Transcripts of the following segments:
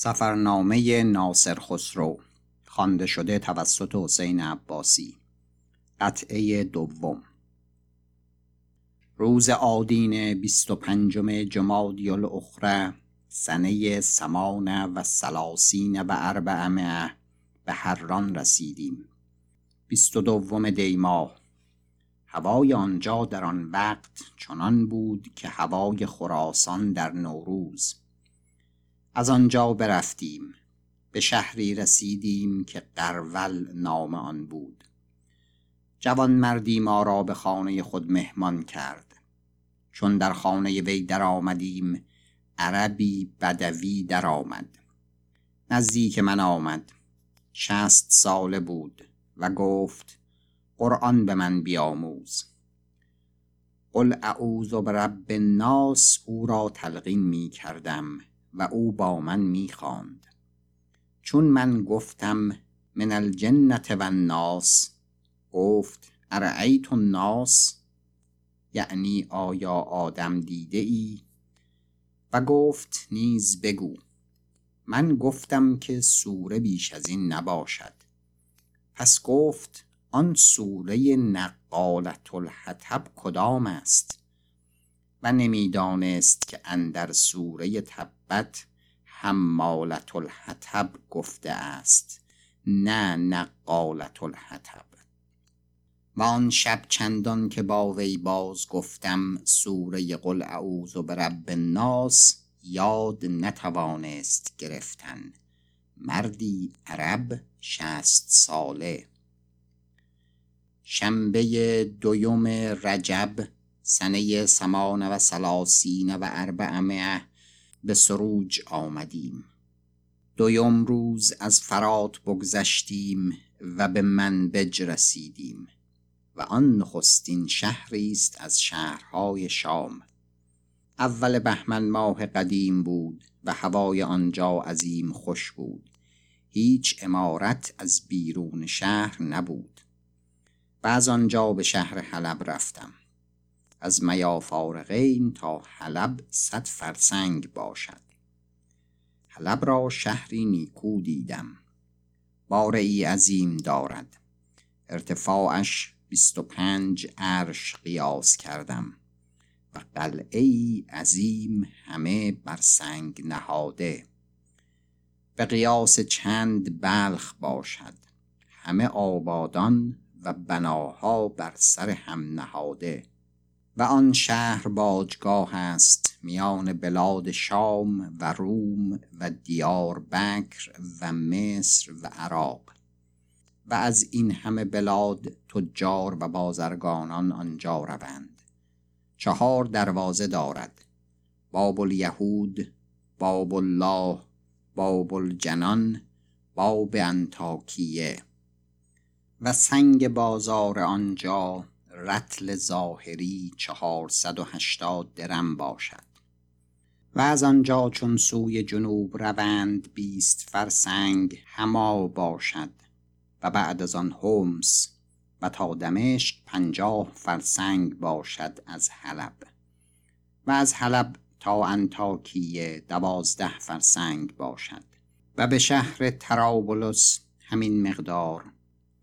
سفرنامه ناصر خسرو خوانده شده توسط حسین عباسی. قطعه دوم. روز آدین بیست و پنجم جمادی الاخره سنه سمان و سلاسین و اربعمه به هران رسیدیم. بیست و دوم دیماه هوای آنجا در آن وقت چنان بود که هوای خراسان در نوروز. از آنجا برفتیم. به شهری رسیدیم که قرول نام آن بود. جوان مردی ما را به خانه خود مهمان کرد. چون در خانه وی در آمدیم عربی بدوی در آمد نزدیک من آمد. شست ساله بود و گفت قرآن به من بیاموز. قل اعوذ برب الناس. او را تلقین می کردم و او با من می‌خواند. چون من گفتم من الجنت و الناس گفت ارعیت الناس؟ یعنی آیا آدم دیده ای و گفت نیز بگو. من گفتم که سوره بیش از این نباشد. پس گفت آن سوره نقالت الحطب کدام است؟ و نمی‌دانست که اندر سوره تبت حمالت الحطب گفته است نه نقالت الحطب. و آن شب چندان که با وی باز گفتم سوره قل اعوذ برب الناس یاد نتوانست گرفتن. مردی عرب شست ساله. شنبه دویم رجب سنه سمان و سلاسین و اربعمه به سروج آمدیم. دویم روز از فرات بگذشتیم و به منبج رسیدیم و آن نخستین شهری است از شهرهای شام. اول بهمن ماه قدیم بود و هوای آنجا عظیم خوش بود. هیچ امارت از بیرون شهر نبود. و از آنجا به شهر حلب رفتم. از میافارقین تا حلب صد فرسنگ باشد. حلب را شهری نیکو دیدم. باره ای عظیم دارد. ارتفاعش بیست و پنج عرش قیاس کردم. و قلعه ای عظیم همه بر سنگ نهاده. به قیاس چند بلخ باشد. همه آبادان و بناها بر سر هم نهاده. و آن شهر باجگاه است میان بلاد شام و روم و دیار بکر و مصر و عراق. و از این همه بلاد تجار و بازرگانان آنجا روند. چهار دروازه دارد باب الیهود باب الله باب الجنان باب انتاکیه و سنگ بازار آنجا رتل ظاهری چهارصد و هشتاد درم باشد و از آنجا چون سوی جنوب روند بیست فرسنگ هما باشد و بعد از آن هومس و تا دمشق پنجاه فرسنگ باشد از حلب و از حلب تا انتاکیه دوازده فرسنگ باشد و به شهر ترابلس همین مقدار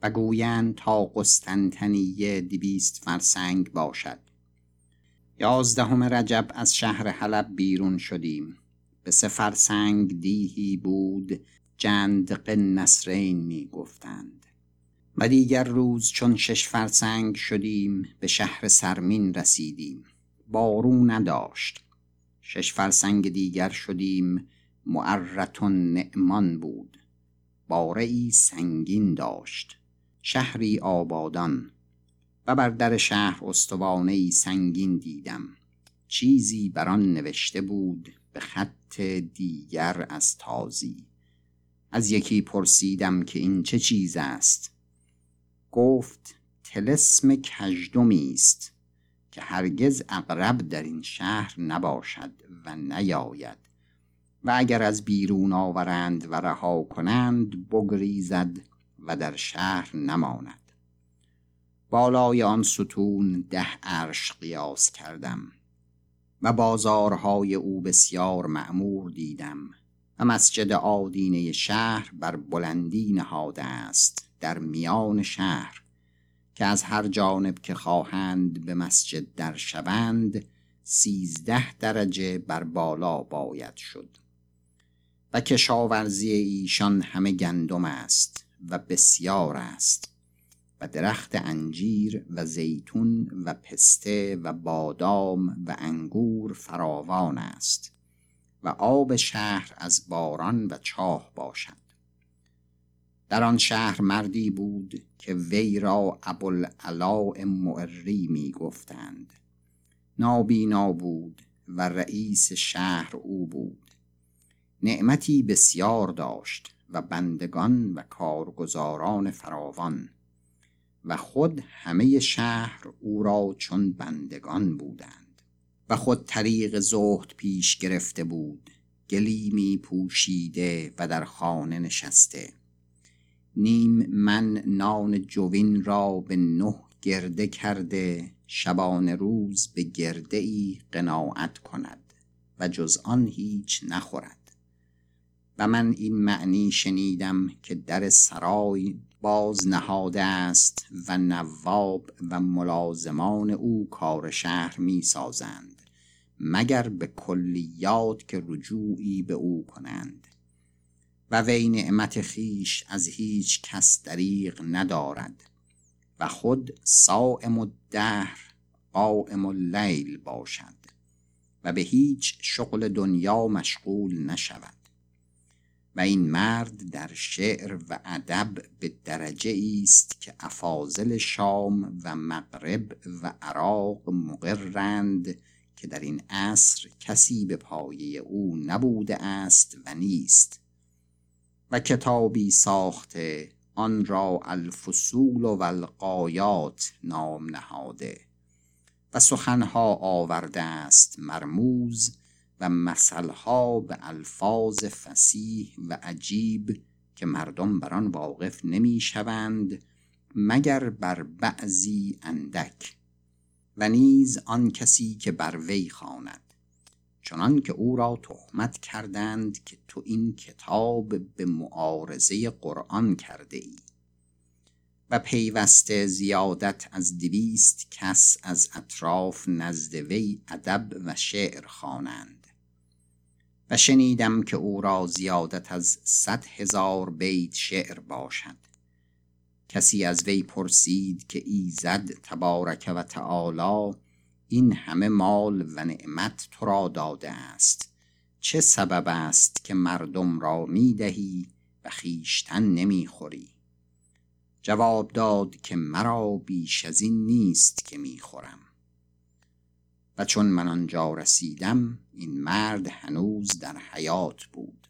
گویند تا قسطنطنیه دویست فرسنگ باشد. یازدهم رجب از شهر حلب بیرون شدیم. به سه فرسنگ دیهی بود جندق نسرین می گفتند. و دیگر روز چون شش فرسنگ شدیم به شهر سرمین رسیدیم. بارون نداشت. شش فرسنگ دیگر شدیم معرتون نعمان بود. باره ای سنگین داشت. شهری آبادان و بر در شهر استوانه سنگین دیدم. چیزی بر آن نوشته بود به خط دیگر از تازی. از یکی پرسیدم که این چه چیز است؟ گفت تلسم کژدمی است که هرگز اقرب در این شهر نباشد و نیاید و اگر از بیرون آورند و رها کنند بگریزد و در شهر نماند. بالای آن ستون ده عرش قیاس کردم و بازارهای او بسیار معمور دیدم و مسجد آدینه شهر بر بلندی نهاده است در میان شهر که از هر جانب که خواهند به مسجد در شوند سیزده درجه بر بالا باید شد و کشاورزی ایشان همه گندم است. و بسیار است و درخت انجیر و زیتون و پسته و بادام و انگور فراوان است و آب شهر از باران و چاه باشد. در آن شهر مردی بود که وی را ابوالعلاء معری می گفتند نابینا بود و رئیس شهر او بود. نعمتی بسیار داشت و بندگان و کارگزاران فراوان. و خود همه شهر او را چون بندگان بودند. و خود طریق زهد پیش گرفته بود گلیمی پوشیده و در خانه نشسته. نیم من نان جوین را به نه گرده کرده شبانه روز به گرده ای قناعت کند و جز آن هیچ نخورد. و من این معنی شنیدم که در سرای باز نهاده است و نواب و ملازمان او کار شهر می سازند مگر به کلیات که رجوعی به او کنند. و وی نعمت خیش از هیچ کس دریغ ندارد و خود صائم الدهر قائم اللیل باشد و به هیچ شغل دنیا مشغول نشود. و این مرد در شعر و ادب به درجه است که افاضل شام و مغرب و عراق مقرند که در این عصر کسی به پایه او نبوده است و نیست. و کتابی ساخته آن را الفصول و القایات نام نهاده. و سخنها آورده است مرموز و مثلها به الفاظ فسیح و عجیب که مردم بر آن واقف نمی شوند مگر بر بعضی اندک و نیز آن کسی که بر وی خواند چنان که او را تهمت کردند که تو این کتاب به معارضه قرآن کرده ای و پیوسته زیادت از دویست کس از اطراف نزد وی ادب و شعر خوانند. و شنیدم که او را زیادت از صد هزار بیت شعر باشد. کسی از وی پرسید که ایزد تبارک و تعالی این همه مال و نعمت تو را داده است. چه سبب است که مردم را می دهی و خیشتن نمی خوری جواب داد که مرا بیش از این نیست که می خورم و چون من آنجا رسیدم این مرد هنوز در حیات بود.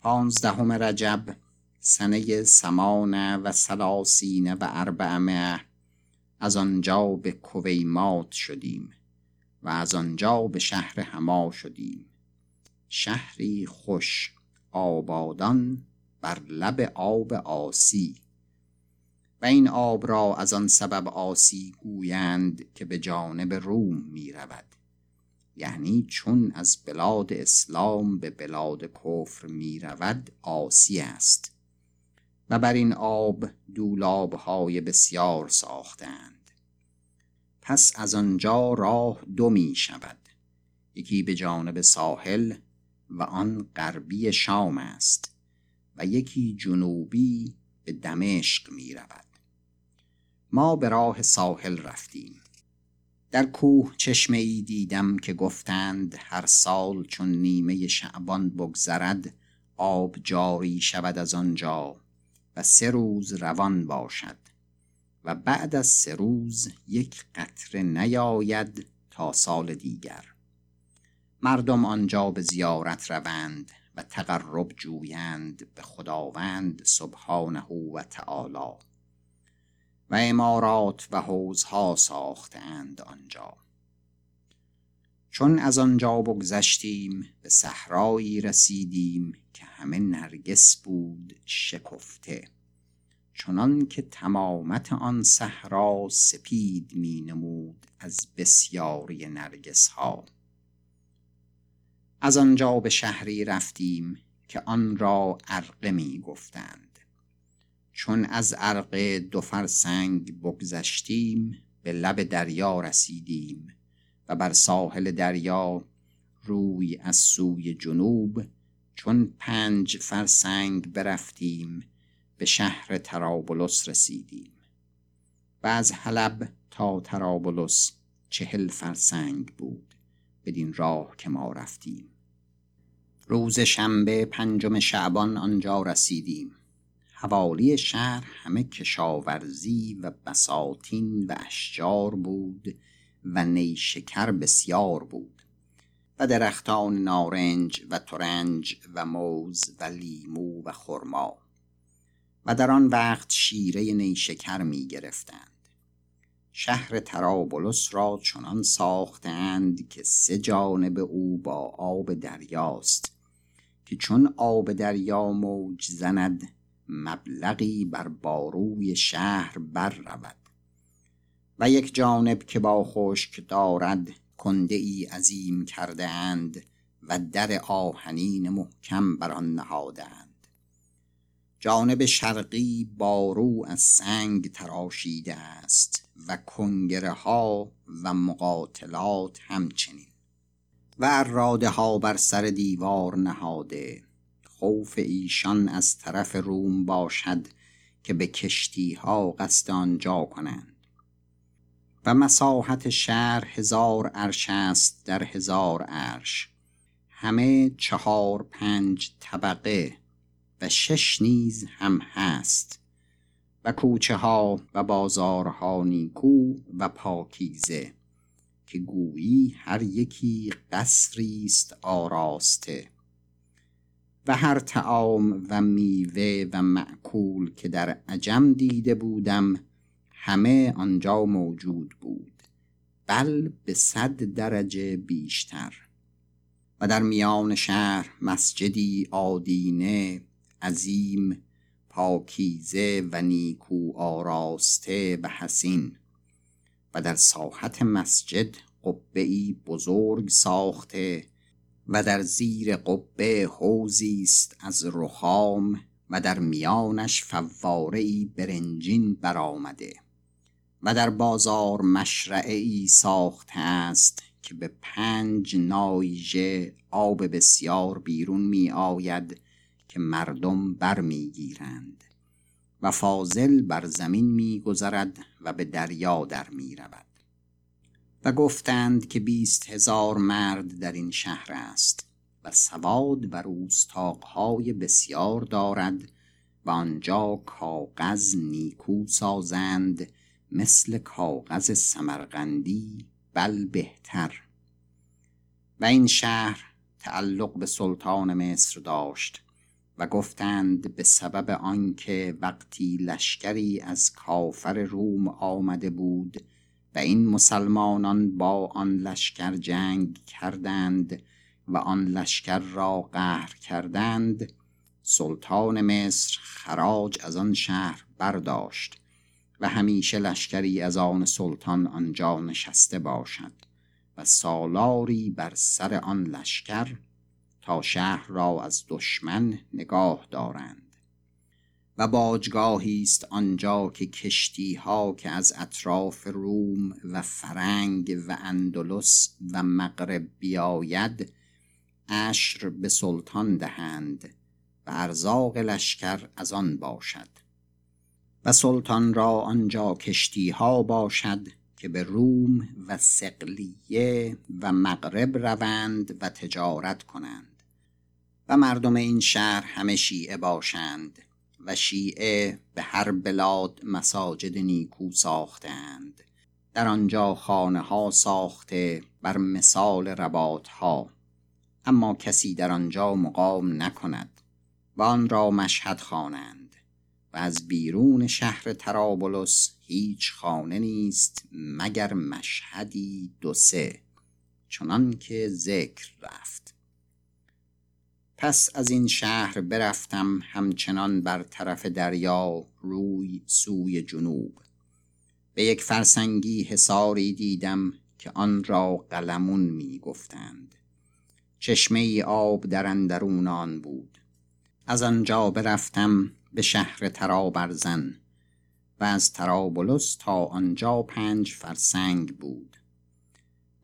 پانزدهم رجب سنه سمان و سلاسین و اربعمه از آنجا به کویمات شدیم و از آنجا به شهر هما شدیم. شهری خوش آبادان بر لب آب آسی و این آب را از آن سبب آسی گویند که به جانب روم می رود. یعنی چون از بلاد اسلام به بلاد کفر می رود آسی است. و بر این آب دولابهای بسیار ساختند. پس از آنجا راه دو می شود. یکی به جانب ساحل و آن غربی شام است و یکی جنوبی به دمشق می رود. ما به راه ساحل رفتیم. در کوه چشمه ای دیدم که گفتند هر سال چون نیمه شعبان بگذرد آب جاری شود از آنجا و سه روز روان باشد و بعد از سه روز یک قطره نیاید تا سال دیگر. مردم آنجا به زیارت روند و تقرب جویند به خداوند سبحانه و تعالی. و امارات و حوزها ساختند آنجا. چون از آنجا بگذشتیم به صحرایی رسیدیم که همه نرگس بود شکفته. چنان که تمامت آن صحرا سپید می نمود از بسیاری نرگس ها از آنجا به شهری رفتیم که آن را ارقه می گفتند چون از ارقه دو فرسنگ بگذشتیم به لب دریا رسیدیم و بر ساحل دریا روی از سوی جنوب چون پنج فرسنگ برفتیم به شهر ترابلس رسیدیم. و از حلب تا ترابلس چهل فرسنگ بود بدین راه که ما رفتیم. روز شنبه پنجم شعبان آنجا رسیدیم. حوالی شهر همه کشاورزی و بساتین و اشجار بود و نیشکر بسیار بود و درختان نارنج و ترنج و موز و لیمو و خرما و در آن وقت شیره نیشکر می گرفتند شهر ترابلس را چنان ساختند که سه جانب او با آب دریاست که چون آب دریا موج زند مبلغی بر باروی شهر بر رود و یک جانب که با خشک دارد کنده ای عظیم کرده اند و در آهنین محکم بر آن نهادند جانب شرقی بارو از سنگ تراشیده است و کنگره ها و مقاتلات همچنین. و اراده ها بر سر دیوار نهاده خوف ایشان از طرف روم باشد که به کشتی ها قصد آنجا کنند. و مساحت شهر هزار عرش است در هزار عرش. همه چهار پنج طبقه و شش نیز هم هست. و کوچه ها و بازارها نیکو و پاکیزه که گویی هر یکی قصری است آراسته. و هر تعام و میوه و معکول که در عجم دیده بودم همه آنجا موجود بود. بل به صد درجه بیشتر. و در میان شهر مسجدی آدینه عظیم پاکیزه و نیکو آراسته و حسین. و در ساحت مسجد قبه بزرگ ساخته و در زیر قبه حوزی است از رخام و در میانش فواره ای برنجین برآمده و در بازار مشرعه ای ساخته است که به پنج نایژه آب بسیار بیرون می آید که مردم برمیگیرند و فاضل بر زمین میگذرد و به دریا در می رود و گفتند که بیست هزار مرد در این شهر است و سواد و روستاقهای بسیار دارد و آنجا کاغذ نیکو سازند مثل کاغذ سمرقندی بل بهتر. و این شهر تعلق به سلطان مصر داشت و گفتند به سبب آنکه وقتی لشکری از کافر روم آمده بود و این مسلمانان با آن لشکر جنگ کردند و آن لشکر را قهر کردند سلطان مصر خراج از آن شهر برداشت و همیشه لشکری از آن سلطان آنجا نشسته باشد و سالاری بر سر آن لشکر تا شهر را از دشمن نگاه دارند. و باجگاهی است آنجا که کشتی ها که از اطراف روم و فرنگ و اندلس و مغرب بیاید اشر به سلطان دهند و ارزاق لشکر از آن باشد. و سلطان را آنجا کشتی ها باشد که به روم و سقلیه و مغرب روند و تجارت کنند. و مردم این شهر همه شیعه باشند. و شیعه به هر بلاد مساجد نیکو ساختند. در آنجا خانه ها ساخته بر مثال رباط ها اما کسی در آنجا مقام نکند و آن را مشهد خوانند و از بیرون شهر ترابلس هیچ خانه نیست مگر مشهدی دو سه چنان که ذکر رفت. پس از این شهر برفتم همچنان بر طرف دریا روی سوی جنوب. به یک فرسنگی حساری دیدم که آن را قلمون می گفتند چشمه آب در اندرون آن بود. از آنجا برفتم به شهر ترابرزن و از ترابلس تا آنجا پنج فرسنگ بود.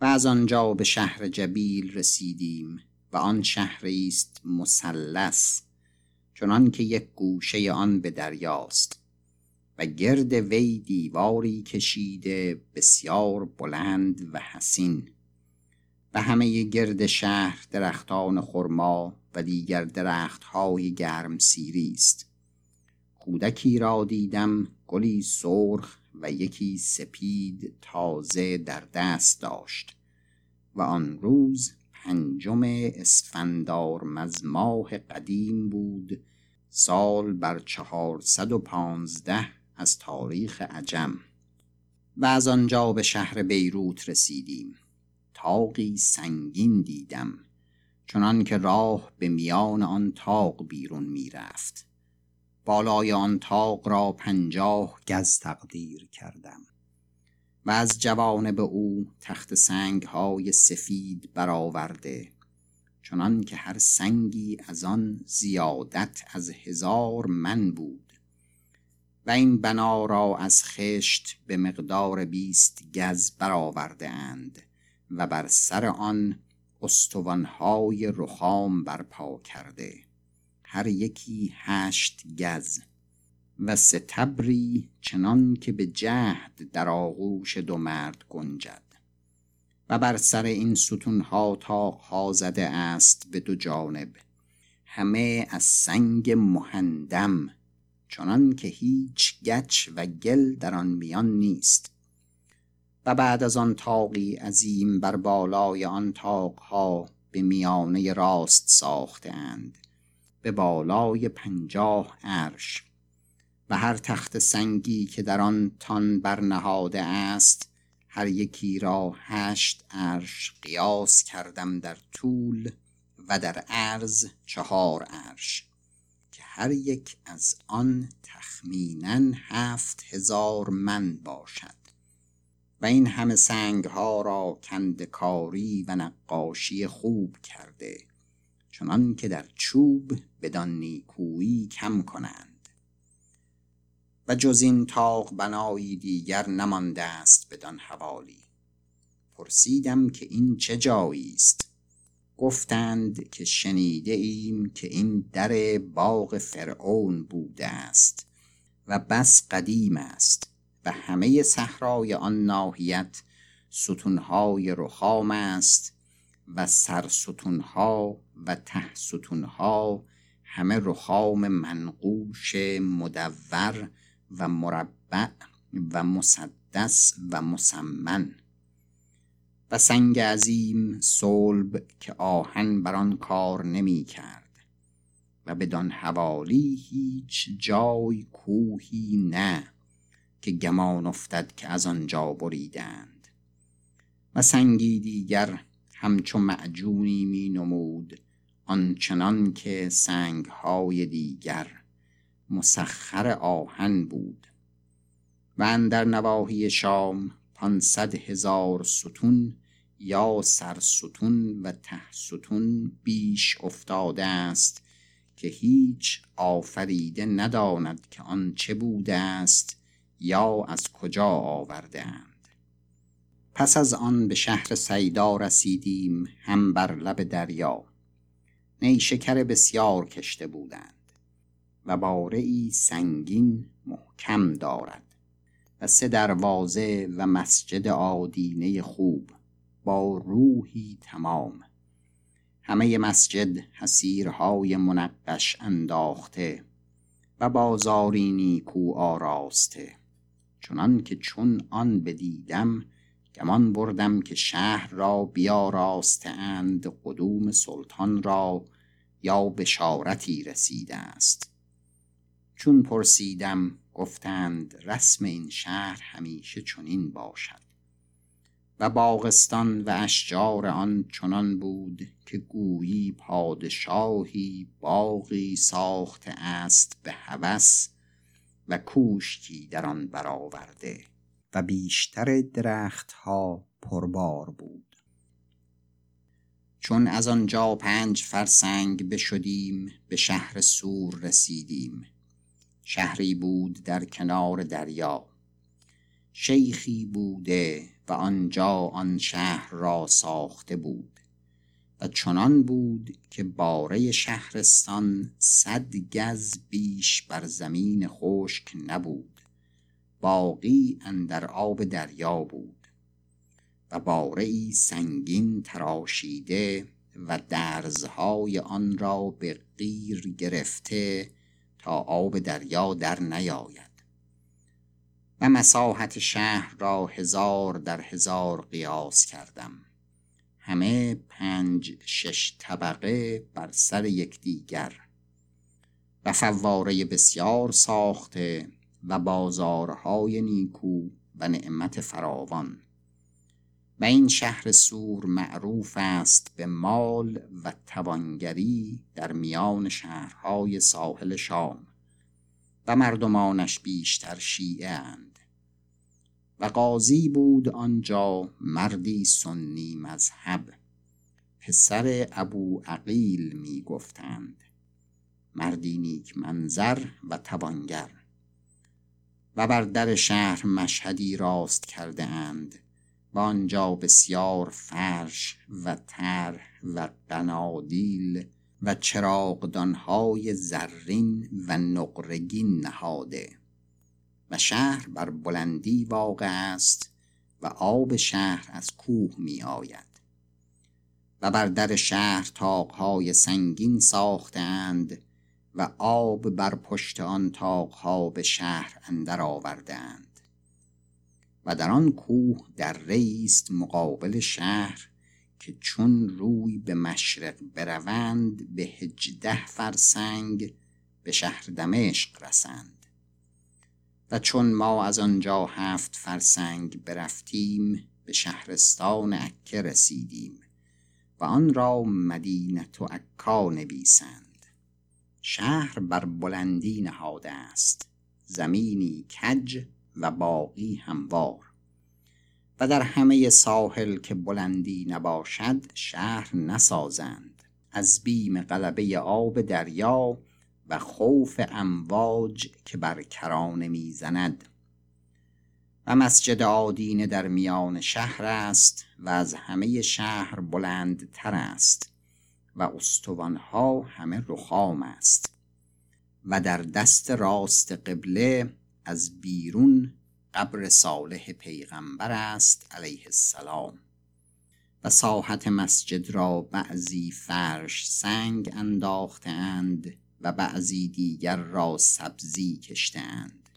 و از آنجا به شهر جبیل رسیدیم. و آن شهری است مثلث چنان که یک گوشه آن به دریاست. و گرد وی دیواری کشیده بسیار بلند و حسین. و همه گرد شهر درختان خرما و دیگر درختهای گرم سیری است کودکی را دیدم گلی سرخ و یکی سپید تازه در دست داشت. و آن روز پنجم اسفندار مزماه قدیم بود. سال بر چهارصد و پانزده از تاریخ عجم. و از آنجا به شهر بیروت رسیدیم. تاقی سنگین دیدم چنان که راه به میان آن تاق بیرون می‌رفت. بالای آن تاق را پنجاه گز تقدیر کردم. و از به او تخت سنگ های سفید برآورده چنان که هر سنگی از آن زیادت از هزار من بود. و این بنا را از خشت به مقدار بیست گز برآورده اند و بر سر آن استوانهای رخام برپا کرده. هر یکی هشت گز. و ستبری چنان که به جهد در آغوش دو مرد گنجد. و بر سر این ستونها تاقها زده است به دو جانب. همه از سنگ مهندم چنان که هیچ گچ و گل در آن میان نیست. و بعد از آن تاقی عظیم بر بالای آن تاقها به میانه راست ساخته اند. به بالای پنجاه عرش. و هر تخت سنگی که در آن تان برنهاده است هر یکی را هشت عرش قیاس کردم در طول و در عرض چهار عرش که هر یک از آن تخمینا هفت هزار من باشد. و این همه سنگ ها را کندکاری و نقاشی خوب کرده چنان که در چوب بدان نیکویی کم کنند. و جز این تاق بنایی دیگر نمانده است بدان حوالی. پرسیدم که این چه جایی است؟ گفتند که شنیده ایم که این در باغ فرعون بوده است و بس قدیم است و همه صحرای آن ناحیت ستونهای رخام است و سرستونها و ته ستونها همه رخام منقوش مدور و مربع و مسدس و مسمن و سنگ عظیم صلب که آهن بر آن کار نمی کرد و بدان حوالی هیچ جای کوهی نه که گمان افتد که از آنجا بریدند و سنگی دیگر همچو معجونی می نمود آنچنان که سنگهای دیگر مسخر آهن بود. و در نواحی شام پانصد هزار ستون یا سرستون و ته ستون بیش افتاده است که هیچ آفریده نداند که آن چه بوده است یا از کجا آورده اند. پس از آن به شهر سیدا رسیدیم هم بر لب دریا. نیشکر بسیار کشته بودند. و باره سنگین محکم دارد و سه دروازه و مسجد آدینه خوب با روحی تمام. همه مسجد حسیرهای منقش انداخته و بازاری نیکو آراسته. چنان که چون آن بدیدم گمان بردم که شهر را اند قدوم سلطان را یا بشارتی رسیده است. چون پرسیدم گفتند رسم این شهر همیشه چنین باشد و باغستان و اشجار آن چنان بود که گویی پادشاهی باغی ساخته است به هوس و کوشکی در آن برآورده و بیشتر درختها پربار بود. چون از آنجا پنج فرسنگ بشدیم به شهر سور رسیدیم. شهری بود در کنار دریا. شیخی بوده و آنجا آن شهر را ساخته بود و چنان بود که باره شهرستان صد گز بیش بر زمین خشک نبود. باقی اندر آب دریا بود و باره ای سنگین تراشیده و درزهای آن را به قیر گرفته تا آب دریا در نیاید. و مساحت شهر را هزار در هزار قیاس کردم. همه پنج شش طبقه بر سر یکدیگر. و فواره بسیار ساخته و بازارهای نیکو و نعمت فراوان. و این شهر سور معروف است به مال و توانگری در میان شهرهای ساحل شام و مردمانش بیشتر شیعه اند. و قاضی بود آنجا مردی سنی مذهب. پسر ابو عقیل می گفتند مردی نیک منظر و توانگر. و بر در شهر مشهدی راست کرده اند. و آنجا بسیار فرش و تر و قنادیل و چراغدانهای زرین و نقرگین نهاده و شهر بر بلندی واقع است و آب شهر از کوه می آید و بر در شهر تاقهای سنگین ساختند و آب بر پشت آن تاقها به شهر اندر آوردند. و در آن کوه در ریست مقابل شهر که چون روی به مشرق بروند به هجده فرسنگ به شهر دمشق رسند. و چون ما از آنجا هفت فرسنگ برفتیم به شهرستان عکه رسیدیم و آن را مدینت و عکا نویسند. شهر بر بلندی نهاده است. زمینی کج و باقی هموار. و در همه ساحل که بلندی نباشد شهر نسازند. از بیم غلبه آب دریا و خوف امواج که بر کرانه می‌زند. و مسجد آدینه در میان شهر است و از همه شهر بلندتر است و استوانها همه رخام است. و در دست راست قبله از بیرون قبر صالح پیغمبر است علیه السلام. و ساحت مسجد را بعضی فرش سنگ انداختند و بعضی دیگر را سبزی کشتند.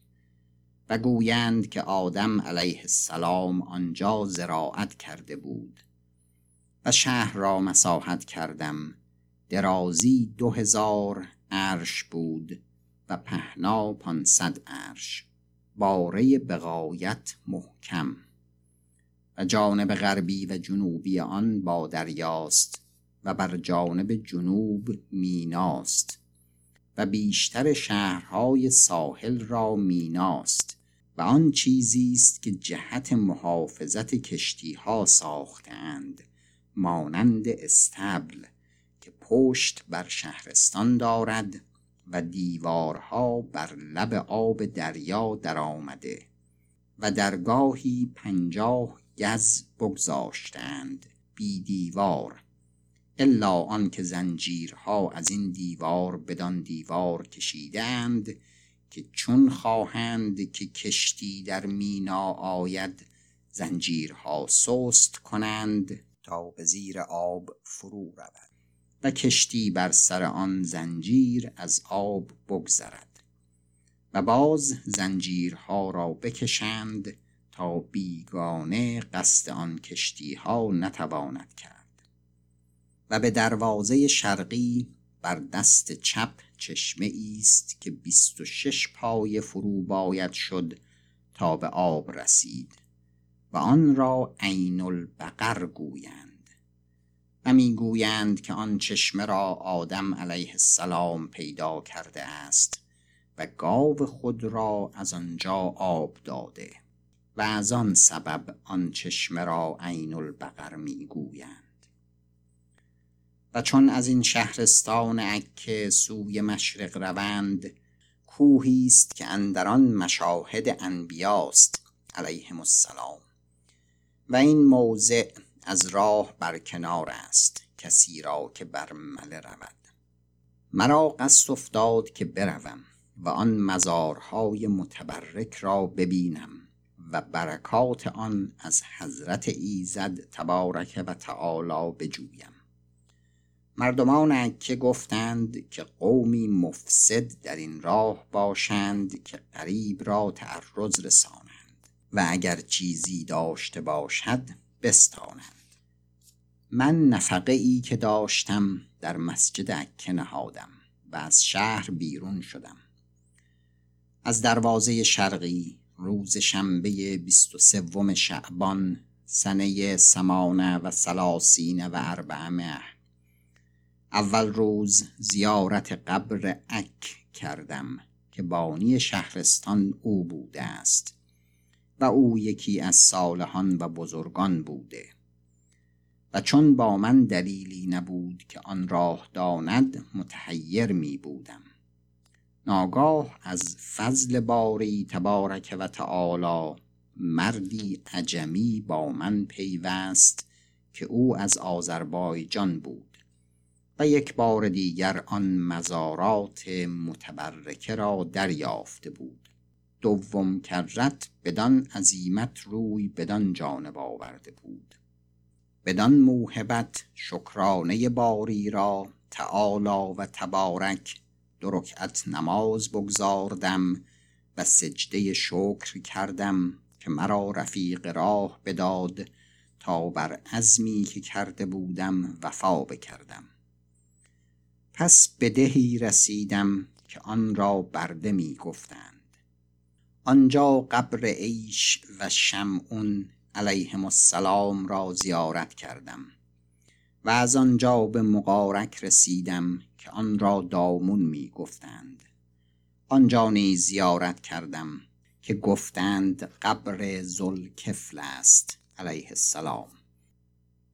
و گویند که آدم علیه السلام آنجا زراعت کرده بود. و شهر را مساحت کردم. درازی دو هزار عرش بود. و پهنا پانصد عرش. باره بقایت محکم. و جانب غربی و جنوبی آن با دریاست و بر جانب جنوب میناست. و بیشتر شهرهای ساحل را میناست و آن چیزی است که جهت محافظت کشتی ها ساختند مانند استبل که پشت بر شهرستان دارد و دیوارها بر لب آب دریا در آمده و درگاهی پنجاه گز بگذاشتند بی دیوار الا آنکه زنجیرها از این دیوار بدان دیوار کشیدند که چون خواهند که کشتی در مینا آید زنجیرها سست کنند تا به زیر آب فرو رود. و کشتی بر سر آن زنجیر از آب بگذرد و باز زنجیرها را بکشند تا بیگانه قصد آن کشتی ها نتواند کرد و به دروازه شرقی بر دست چپ چشمه است که بیست و شش پای فرو باید شد تا به آب رسید و آن را عین البقر گویند. و می‌گویند که آن چشمه را آدم علیه السلام پیدا کرده است و گاو خود را از آنجا آب داده و از آن سبب آن چشمه را عین البقر می‌گویند و چون از این شهرستان عکه سوی مشرق روند کوهی است که اندران مشاهد انبیاست علیهم السلام. و این موضع از راه برکنار است کسی را که بر مله رود. مرا قصد افتاد که بروم و آن مزارهای متبرک را ببینم و برکات آن از حضرت ایزد تبارک و تعالی بجویم. مردمان عکه گفتند که قومی مفسد در این راه باشند که قریب را تعرض رسانند و اگر چیزی داشته باشد بستانند. من نفقه ای که داشتم در مسجد عکه نهادم و از شهر بیرون شدم. از دروازه شرقی روز شنبه بیست و سوم شعبان سنه سمانه و سلاسین و اربعمه اول روز زیارت قبر اک کردم که بانی شهرستان او بوده است. و او یکی از صالحان و بزرگان بوده. و چون با من دلیلی نبود که آن راه داند متحیر می بودم. ناگاه از فضل باری تبارک و تعالی مردی عجمی با من پیوست که او از آذربایجان بود و یک بار دیگر آن مزارات متبرکه را دریافته بود. دوم کرت بدان عظیمت روی بدان جانب آورده بود. بدان موهبت شکرانه باری را تعالی و تبارک دو رکعت نماز بگذاردم و سجده شکر کردم که مرا رفیق راه بداد تا بر عزمی که کرده بودم وفا بکردم. پس به دهی رسیدم که آن را برده می آنجا قبر عیش و شمعون علیهم السلام را زیارت کردم و از آنجا به مقارک رسیدم که آن را دامون می گفتند آنجا نیز زیارت کردم که گفتند قبر زلکفل است علیه السلام.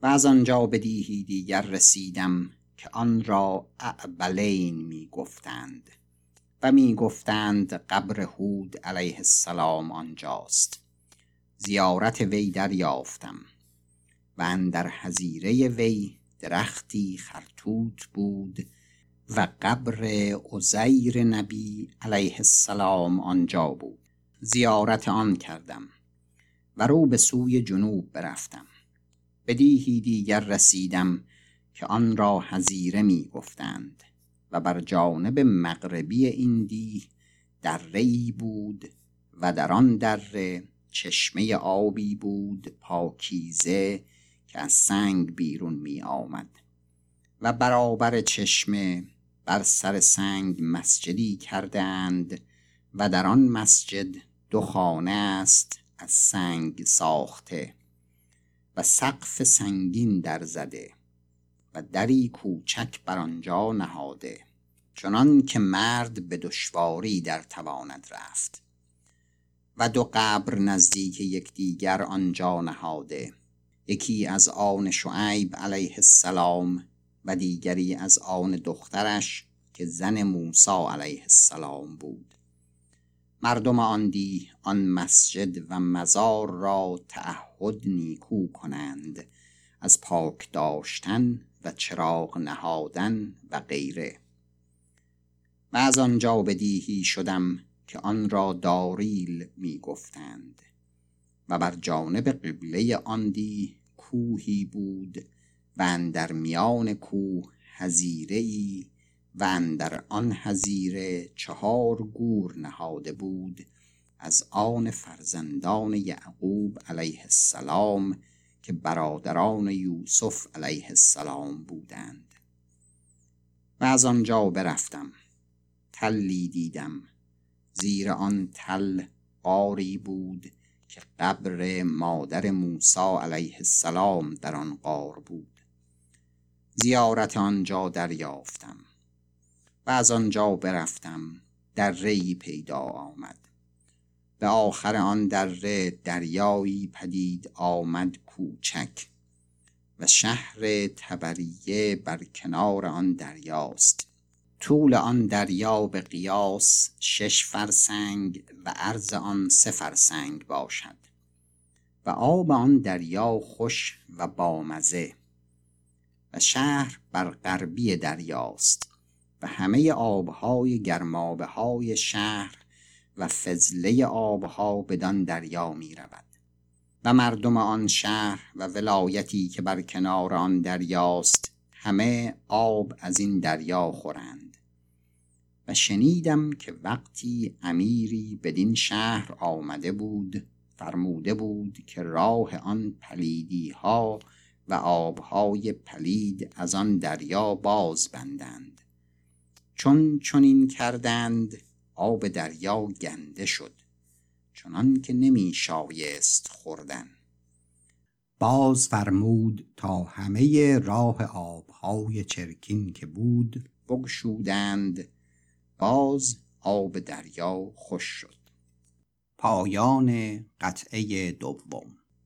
و از آنجا به دیهی دیگر رسیدم که آن را اعبلین می گفتند و می گفتند قبر هود علیه السلام آنجاست. زیارت وی دریافتم و اندر حزیره وی درختی خرتوت بود و قبر عزیر نبی علیه السلام آنجا بود. زیارت آن کردم و رو به سوی جنوب برفتم. به دیهی دیگر رسیدم که آن را حزیره می گفتند و بر جانب مغربی این دیه دره بود و در آن دره چشمه آبی بود پاکیزه که از سنگ بیرون می آمد و برابر چشمه بر سر سنگ مسجدی کردند و در آن مسجد دو خانه است از سنگ ساخته و سقف سنگین در زده. و دری کوچک بر آنجا نهاده چنان که مرد به دشواری در تواند رفت. و دو قبر نزدیک یکدیگر آنجا نهاده یکی از آن شعیب علیه السلام و دیگری از آن دخترش که زن موسی علیه السلام بود. مردم آن دی آن مسجد و مزار را تعهد نیکو کنند از پاک داشتن و چراغ نهادن و غیره. و از آنجا به دیهی شدم که آن را داریل می گفتند و بر جانب قبله آن دی کوهی بود و اندر میان کوه هزیره و اندر آن هزیره چهار گور نهاده بود از آن فرزندان یعقوب علیه السلام که برادران یوسف علیه السلام بودند. و از آنجا برفتم. تلی دیدم. زیر آن تل قاری بود که قبر مادر موسی علیه السلام در آن قار بود. زیارت آنجا دریافتم. و از آنجا برفتم. دره پیدا آمد. به آخر آن دره دریایی پدید آمد کوچک و شهر تبریه بر کنار آن دریاست. طول آن دریا به قیاس شش فرسنگ و عرض آن سه فرسنگ باشد و آب آن دریا خوش و بامزه و شهر بر غربی دریاست و همه آبهای گرمابه های شهر و فضله آبها بدان دریا می رود و مردم آن شهر و ولایتی که بر کنار آن دریاست همه آب از این دریا خورند. و شنیدم که وقتی امیری بدین شهر آمده بود فرموده بود که راه آن پلیدی ها و آبهای پلید از آن دریا باز بندند. چون چنین کردند آب دریا گنده شد چنان که نمی شایست خوردن. باز فرمود تا همه راه آبهای چرکین که بود بگشودند باز آب دریا خوش شد. پایان قطعه دوم.